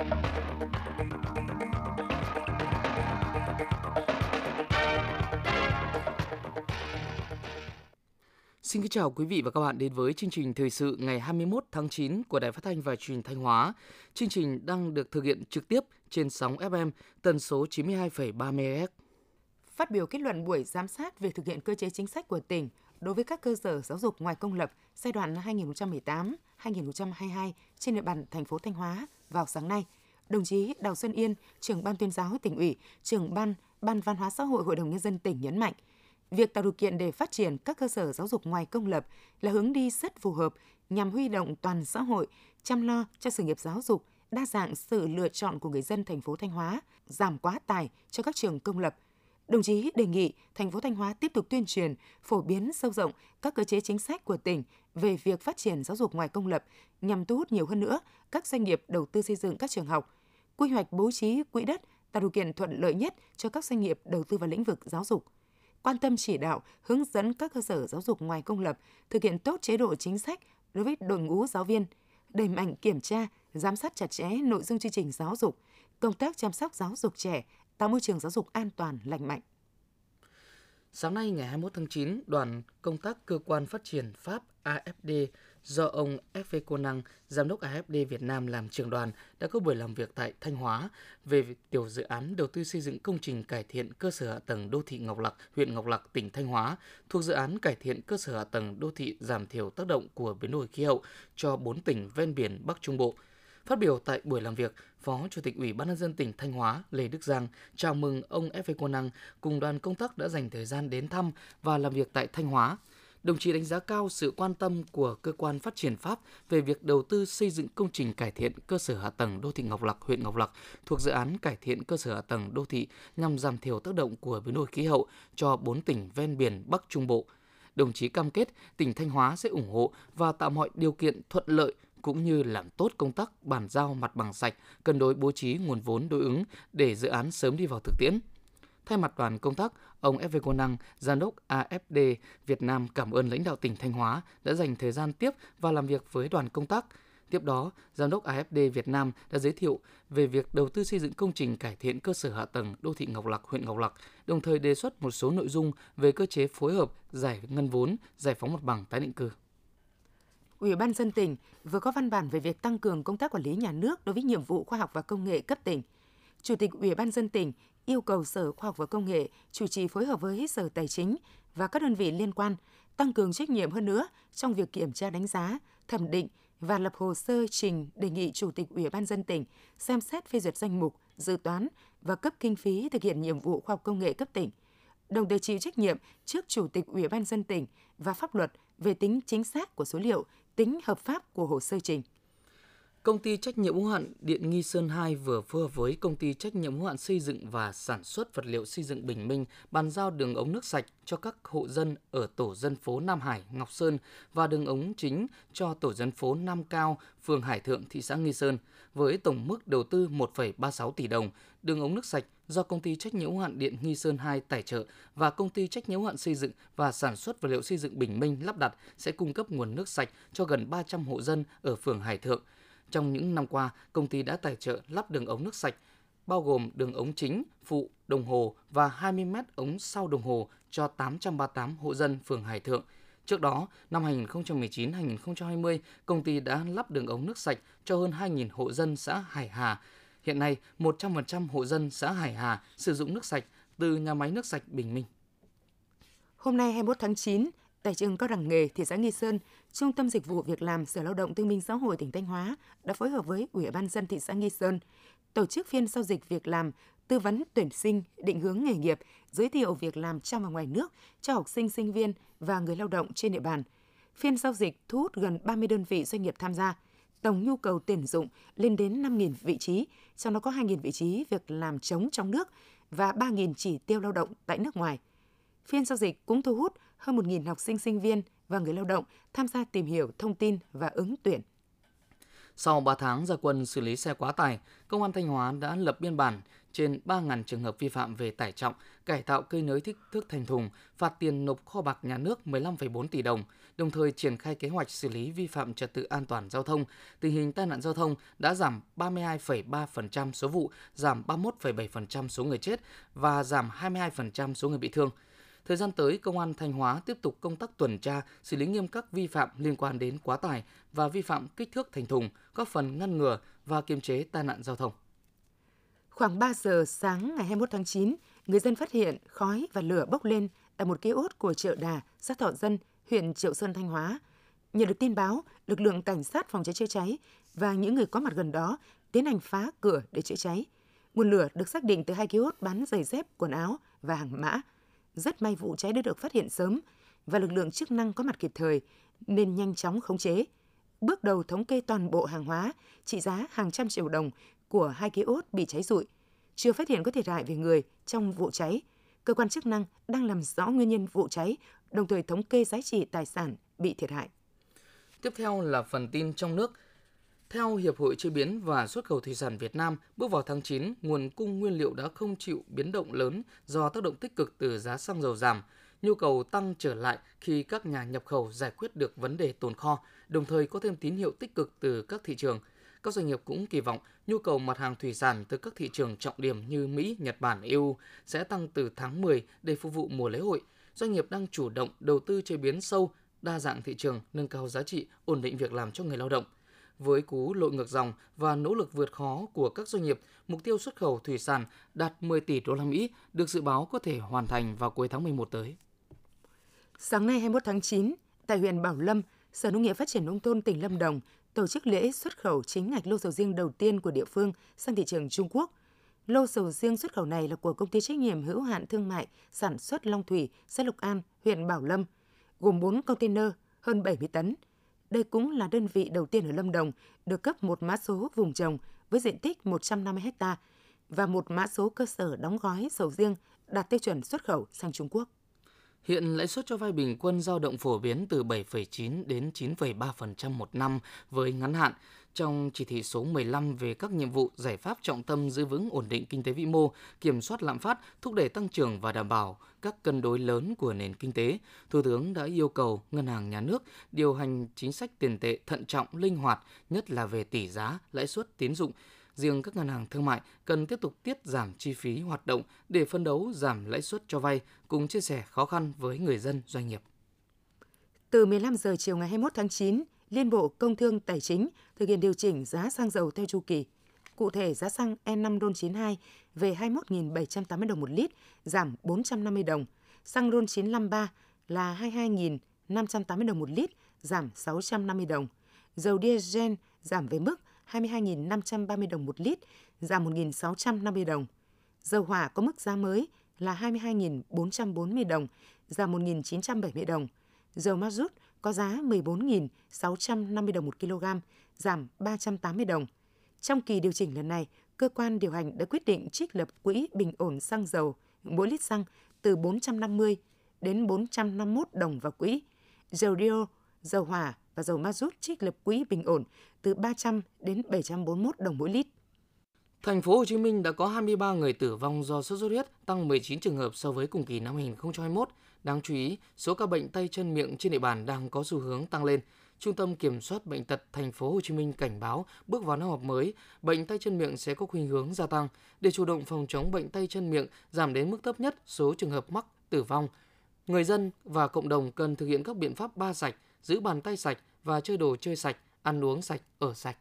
Xin kính chào quý vị và các bạn đến với chương trình thời sự ngày 21 tháng 9 của Đài Phát thanh và Truyền thanh Hóa. Chương trình đang được thực hiện trực tiếp trên sóng FM tần số 92,3 MHz. Phát biểu kết luận buổi giám sát về thực hiện cơ chế chính sách của tỉnh đối với các cơ sở giáo dục ngoài công lập giai đoạn 2018-2022 trên địa bàn thành phố Thanh Hóa vào sáng nay, đồng chí Đào Xuân Yên, trưởng ban tuyên giáo tỉnh ủy, trưởng ban Ban Văn hóa xã hội Hội đồng nhân dân tỉnh nhấn mạnh – Việc tạo điều kiện để phát triển các cơ sở giáo dục ngoài công lập là hướng đi rất phù hợp nhằm huy động toàn xã hội chăm lo cho sự nghiệp giáo dục, đa dạng sự lựa chọn của người dân thành phố Thanh Hóa, giảm quá tải cho các trường công lập. Đồng chí đề nghị thành phố Thanh Hóa tiếp tục tuyên truyền, phổ biến sâu rộng các cơ chế chính sách của tỉnh về việc phát triển giáo dục ngoài công lập nhằm thu hút nhiều hơn nữa các doanh nghiệp đầu tư xây dựng các trường học, quy hoạch bố trí quỹ đất tạo điều kiện thuận lợi nhất cho các doanh nghiệp đầu tư vào lĩnh vực giáo dục – quan tâm chỉ đạo, hướng dẫn các cơ sở giáo dục ngoài công lập thực hiện tốt chế độ chính sách đối với đội ngũ giáo viên, đẩy mạnh kiểm tra, giám sát chặt chẽ nội dung chương trình giáo dục, công tác chăm sóc giáo dục trẻ, tạo môi trường giáo dục an toàn, lành mạnh. Sáng nay ngày 21 tháng 9, đoàn công tác cơ quan phát triển Pháp AFD do ông F.V. Cô Năng, Giám đốc AFD Việt Nam làm trưởng đoàn đã có buổi làm việc tại Thanh Hóa về tiểu dự án đầu tư xây dựng công trình cải thiện cơ sở hạ tầng đô thị Ngọc Lặc, huyện Ngọc Lặc, tỉnh Thanh Hóa, thuộc dự án cải thiện cơ sở hạ tầng đô thị giảm thiểu tác động của biến đổi khí hậu cho 4 tỉnh ven biển Bắc Trung Bộ – Phát biểu tại buổi làm việc, Phó Chủ tịch Ủy ban nhân dân tỉnh Thanh Hóa Lê Đức Giang chào mừng ông F.V. Cô Năng cùng đoàn công tác đã dành thời gian đến thăm và làm việc tại Thanh Hóa. Đồng chí đánh giá cao sự quan tâm của cơ quan phát triển Pháp về việc đầu tư xây dựng công trình cải thiện cơ sở hạ tầng đô thị Ngọc Lặc, huyện Ngọc Lặc thuộc dự án cải thiện cơ sở hạ tầng đô thị nhằm giảm thiểu tác động của biến đổi khí hậu cho 4 tỉnh ven biển Bắc Trung Bộ. Đồng chí cam kết tỉnh Thanh Hóa sẽ ủng hộ và tạo mọi điều kiện thuận lợi cũng như làm tốt công tác bàn giao mặt bằng sạch, cân đối bố trí nguồn vốn đối ứng để dự án sớm đi vào thực tiễn. Thay mặt đoàn công tác, ông F.V. Cô Năng, Giám đốc AFD Việt Nam cảm ơn lãnh đạo tỉnh Thanh Hóa đã dành thời gian tiếp và làm việc với đoàn công tác. Tiếp đó, Giám đốc AFD Việt Nam đã giới thiệu về việc đầu tư xây dựng công trình cải thiện cơ sở hạ tầng đô thị Ngọc Lặc, huyện Ngọc Lặc, đồng thời đề xuất một số nội dung về cơ chế phối hợp giải ngân vốn, giải phóng mặt bằng tái định cư. Ủy ban dân tỉnh vừa có văn bản về việc tăng cường công tác quản lý nhà nước đối với nhiệm vụ khoa học và công nghệ cấp tỉnh. Chủ tịch Ủy ban dân tỉnh yêu cầu Sở Khoa học và Công nghệ chủ trì phối hợp với Sở Tài chính và các đơn vị liên quan tăng cường trách nhiệm hơn nữa trong việc kiểm tra đánh giá, thẩm định và lập hồ sơ trình đề nghị Chủ tịch Ủy ban dân tỉnh xem xét phê duyệt danh mục, dự toán và cấp kinh phí thực hiện nhiệm vụ khoa học công nghệ cấp tỉnh, đồng thời chịu trách nhiệm trước Chủ tịch Ủy ban dân tỉnh và pháp luật về tính chính xác của số liệu, tính hợp pháp của hồ sơ trình. Công ty trách nhiệm hữu hạn Điện Nghi Sơn 2 vừa phối hợp với công ty trách nhiệm hữu hạn xây dựng và sản xuất vật liệu xây dựng Bình Minh bàn giao đường ống nước sạch cho các hộ dân ở tổ dân phố Nam Hải, Ngọc Sơn và đường ống chính cho tổ dân phố Nam Cao, phường Hải Thượng, thị xã Nghi Sơn với tổng mức đầu tư 1,36 tỷ đồng. Đường ống nước sạch do công ty trách nhiệm hữu hạn Điện Nghi Sơn 2 tài trợ và công ty trách nhiệm hữu hạn xây dựng và sản xuất vật liệu xây dựng Bình Minh lắp đặt sẽ cung cấp nguồn nước sạch cho gần 300 hộ dân ở phường Hải Thượng trong những năm qua, công ty đã tài trợ lắp đường ống nước sạch, bao gồm đường ống chính, phụ, đồng hồ và 20 mét ống sau đồng hồ cho 838 hộ dân phường Hải Thượng. Trước đó, năm 2019-2020, công ty đã lắp đường ống nước sạch cho hơn 2.000 hộ dân xã Hải Hà. Hiện nay, 100% hộ dân xã Hải Hà sử dụng nước sạch từ nhà máy nước sạch Bình Minh. Hôm nay 21 tháng 9, tại trường Cao đẳng nghề thị xã Nghi Sơn, Trung tâm Dịch vụ Việc làm Sở Lao động Thương minh Xã hội tỉnh Thanh Hóa đã phối hợp với Ủy ban dân thị xã Nghi Sơn tổ chức phiên giao dịch việc làm, tư vấn tuyển sinh, định hướng nghề nghiệp, giới thiệu việc làm trong và ngoài nước cho học sinh, sinh viên và người lao động trên địa bàn. Phiên giao dịch thu hút gần 30 đơn vị doanh nghiệp tham gia. Tổng nhu cầu tuyển dụng lên đến 5.000 vị trí, trong đó có 2.000 vị trí việc làm trống trong nước và 3.000 chỉ tiêu lao động tại nước ngoài. Phiên giao dịch cũng thu hút hơn 1.000 học sinh sinh viên và người lao động tham gia tìm hiểu thông tin và ứng tuyển. Sau 3 tháng ra quân xử lý xe quá tải, Công an Thanh Hóa đã lập biên bản trên 3.000 trường hợp vi phạm về tải trọng, cải tạo cây nới thích thước thành thùng, phạt tiền nộp kho bạc nhà nước 15,4 tỷ đồng. đồng thời triển khai kế hoạch xử lý vi phạm trật tự an toàn giao thông. Tình hình tai nạn giao thông đã giảm 32,3% số vụ, giảm 31,7% số người chết và giảm 22% số người bị thương. Thời gian tới, Công an Thanh Hóa tiếp tục công tác tuần tra, xử lý nghiêm các vi phạm liên quan đến quá tải và vi phạm kích thước thành thùng, góp phần ngăn ngừa và kiềm chế tai nạn giao thông. Khoảng 3 giờ sáng ngày 21 tháng 9, người dân phát hiện khói và lửa bốc lên tại một kiosk của chợ Đà, xã Thọ Dân, huyện Triệu Sơn, Thanh Hóa. Nhận được tin báo, lực lượng cảnh sát phòng cháy chữa cháy và những người có mặt gần đó tiến hành phá cửa để chữa cháy. Nguồn lửa được xác định từ hai kiosk bán giày dép, quần áo và hàng mã. Rất may vụ cháy đã được phát hiện sớm và lực lượng chức năng có mặt kịp thời nên nhanh chóng khống chế. Bước đầu thống kê toàn bộ hàng hóa trị giá hàng trăm triệu đồng của hai ký ốt bị cháy rụi. Chưa phát hiện có thiệt hại về người trong vụ cháy. Cơ quan chức năng đang làm rõ nguyên nhân vụ cháy, đồng thời thống kê giá trị tài sản bị thiệt hại. Tiếp theo là phần tin trong nước. Theo Hiệp hội Chế biến và Xuất khẩu Thủy sản Việt Nam, bước vào tháng 9, nguồn cung nguyên liệu đã không chịu biến động lớn do tác động tích cực từ giá xăng dầu giảm. Nhu cầu tăng trở lại khi các nhà nhập khẩu giải quyết được vấn đề tồn kho, đồng thời có thêm tín hiệu tích cực từ các thị trường. Các doanh nghiệp cũng kỳ vọng nhu cầu mặt hàng thủy sản từ các thị trường trọng điểm như Mỹ, Nhật Bản, EU sẽ tăng từ tháng 10 để phục vụ mùa lễ hội. Doanh nghiệp đang chủ động đầu tư chế biến sâu, đa dạng thị trường, nâng cao giá trị, ổn định việc làm cho người lao động – với cú lội ngược dòng và nỗ lực vượt khó của các doanh nghiệp, mục tiêu xuất khẩu thủy sản đạt 10 tỷ đô la Mỹ được dự báo có thể hoàn thành vào cuối tháng 11 tới. Sáng nay 21 tháng 9, tại huyện Bảo Lâm, Sở Nông nghiệp Phát triển nông thôn tỉnh Lâm Đồng tổ chức lễ xuất khẩu chính ngạch lô sầu riêng đầu tiên của địa phương sang thị trường Trung Quốc. Lô sầu riêng xuất khẩu này là của công ty trách nhiệm hữu hạn thương mại sản xuất Long Thủy, xã Lộc An, huyện Bảo Lâm, gồm 4 container hơn 70 tấn – đây cũng là đơn vị đầu tiên ở Lâm Đồng được cấp một mã số vùng trồng với diện tích 150 ha và một mã số cơ sở đóng gói sầu riêng đạt tiêu chuẩn xuất khẩu sang Trung Quốc. Hiện lãi suất cho vay bình quân giao động phổ biến từ 7,9 đến 9,3% một năm với ngắn hạn. Trong chỉ thị số 15 về các nhiệm vụ giải pháp trọng tâm giữ vững ổn định kinh tế vĩ mô, kiểm soát lạm phát, thúc đẩy tăng trưởng và đảm bảo các cân đối lớn của nền kinh tế, Thủ tướng đã yêu cầu Ngân hàng Nhà nước điều hành chính sách tiền tệ thận trọng, linh hoạt, nhất là về tỷ giá, lãi suất tín dụng, riêng các ngân hàng thương mại cần tiếp tục tiết giảm chi phí hoạt động để phân đấu giảm lãi suất cho vay, cùng chia sẻ khó khăn với người dân doanh nghiệp. Từ 15 giờ chiều ngày 21 tháng 9, Liên Bộ Công Thương Tài chính thực hiện điều chỉnh giá xăng dầu theo chu kỳ. Cụ thể, giá xăng E5 RON92 về 21.780 đồng một lít, giảm 450 đồng. Xăng RON953 là 22.580 đồng một lít, giảm 650 đồng. Dầu diesel giảm về mức 22.530 đồng một lít, giảm 1.650 đồng. Dầu hỏa có mức giá mới là 22.440 đồng, giảm 1.970 đồng. Dầu ma rút có giá 14.650 đồng một kg, giảm 380 đồng. Trong kỳ điều chỉnh lần này, cơ quan điều hành đã quyết định trích lập quỹ bình ổn xăng dầu mỗi lít xăng từ 450 đến 451 đồng vào quỹ. Dầu diesel, dầu hỏa và dầu ma rút trích lập quỹ bình ổn từ 300 đến 741 đồng mỗi lít. Thành phố Hồ Chí Minh đã có 23 người tử vong do sốt xuất huyết, tăng 19 trường hợp so với cùng kỳ năm 2021. Đáng chú ý, số ca bệnh tay chân miệng trên địa bàn đang có xu hướng tăng lên. Trung tâm Kiểm soát bệnh tật thành phố Hồ Chí Minh cảnh báo bước vào năm học mới, bệnh tay chân miệng sẽ có khuynh hướng gia tăng. Để chủ động phòng chống bệnh tay chân miệng, giảm đến mức thấp nhất số trường hợp mắc tử vong, người dân và cộng đồng cần thực hiện các biện pháp ba sạch, giữ bàn tay sạch và chơi đồ chơi sạch, ăn uống sạch, ở sạch.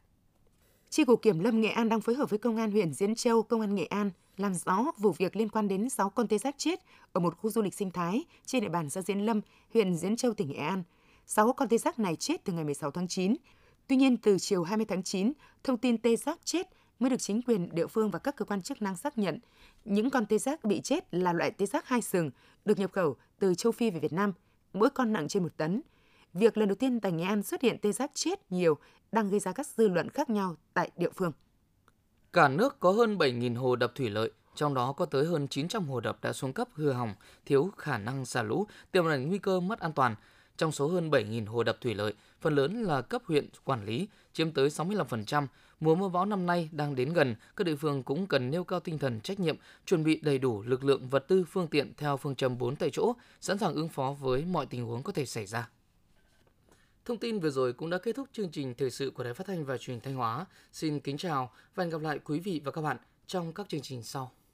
Chi cục Kiểm lâm Nghệ An đang phối hợp với Công an huyện Diễn Châu, Công an Nghệ An làm rõ vụ việc liên quan đến 6 con tê giác chết ở một khu du lịch sinh thái trên địa bàn xã Diễn Lâm, huyện Diễn Châu, tỉnh Nghệ An. 6 con tê giác này chết từ ngày 16 tháng 9. Tuy nhiên, từ chiều 20 tháng 9, thông tin tê giác chết mới được chính quyền địa phương và các cơ quan chức năng xác nhận. Những con tê giác bị chết là loại tê giác hai sừng, được nhập khẩu từ châu Phi về Việt Nam, mỗi con nặng trên một tấn. Việc lần đầu tiên tại Nghệ An xuất hiện tê giác chết nhiều đang gây ra các dư luận khác nhau tại địa phương. Cả nước có hơn 7.000 hồ đập thủy lợi, trong đó có tới hơn 900 hồ đập đã xuống cấp hư hỏng, thiếu khả năng xả lũ, tiềm ẩn nguy cơ mất an toàn. Trong số hơn 7.000 hồ đập thủy lợi, phần lớn là cấp huyện quản lý, chiếm tới 65%. Mùa mưa bão năm nay đang đến gần, các địa phương cũng cần nêu cao tinh thần trách nhiệm, chuẩn bị đầy đủ lực lượng vật tư phương tiện theo phương châm 4 tại chỗ, sẵn sàng ứng phó với mọi tình huống có thể xảy ra. Thông tin vừa rồi cũng đã kết thúc chương trình thời sự của Đài Phát thanh và Truyền thanh Hóa. Xin kính chào và hẹn gặp lại quý vị và các bạn trong các chương trình sau.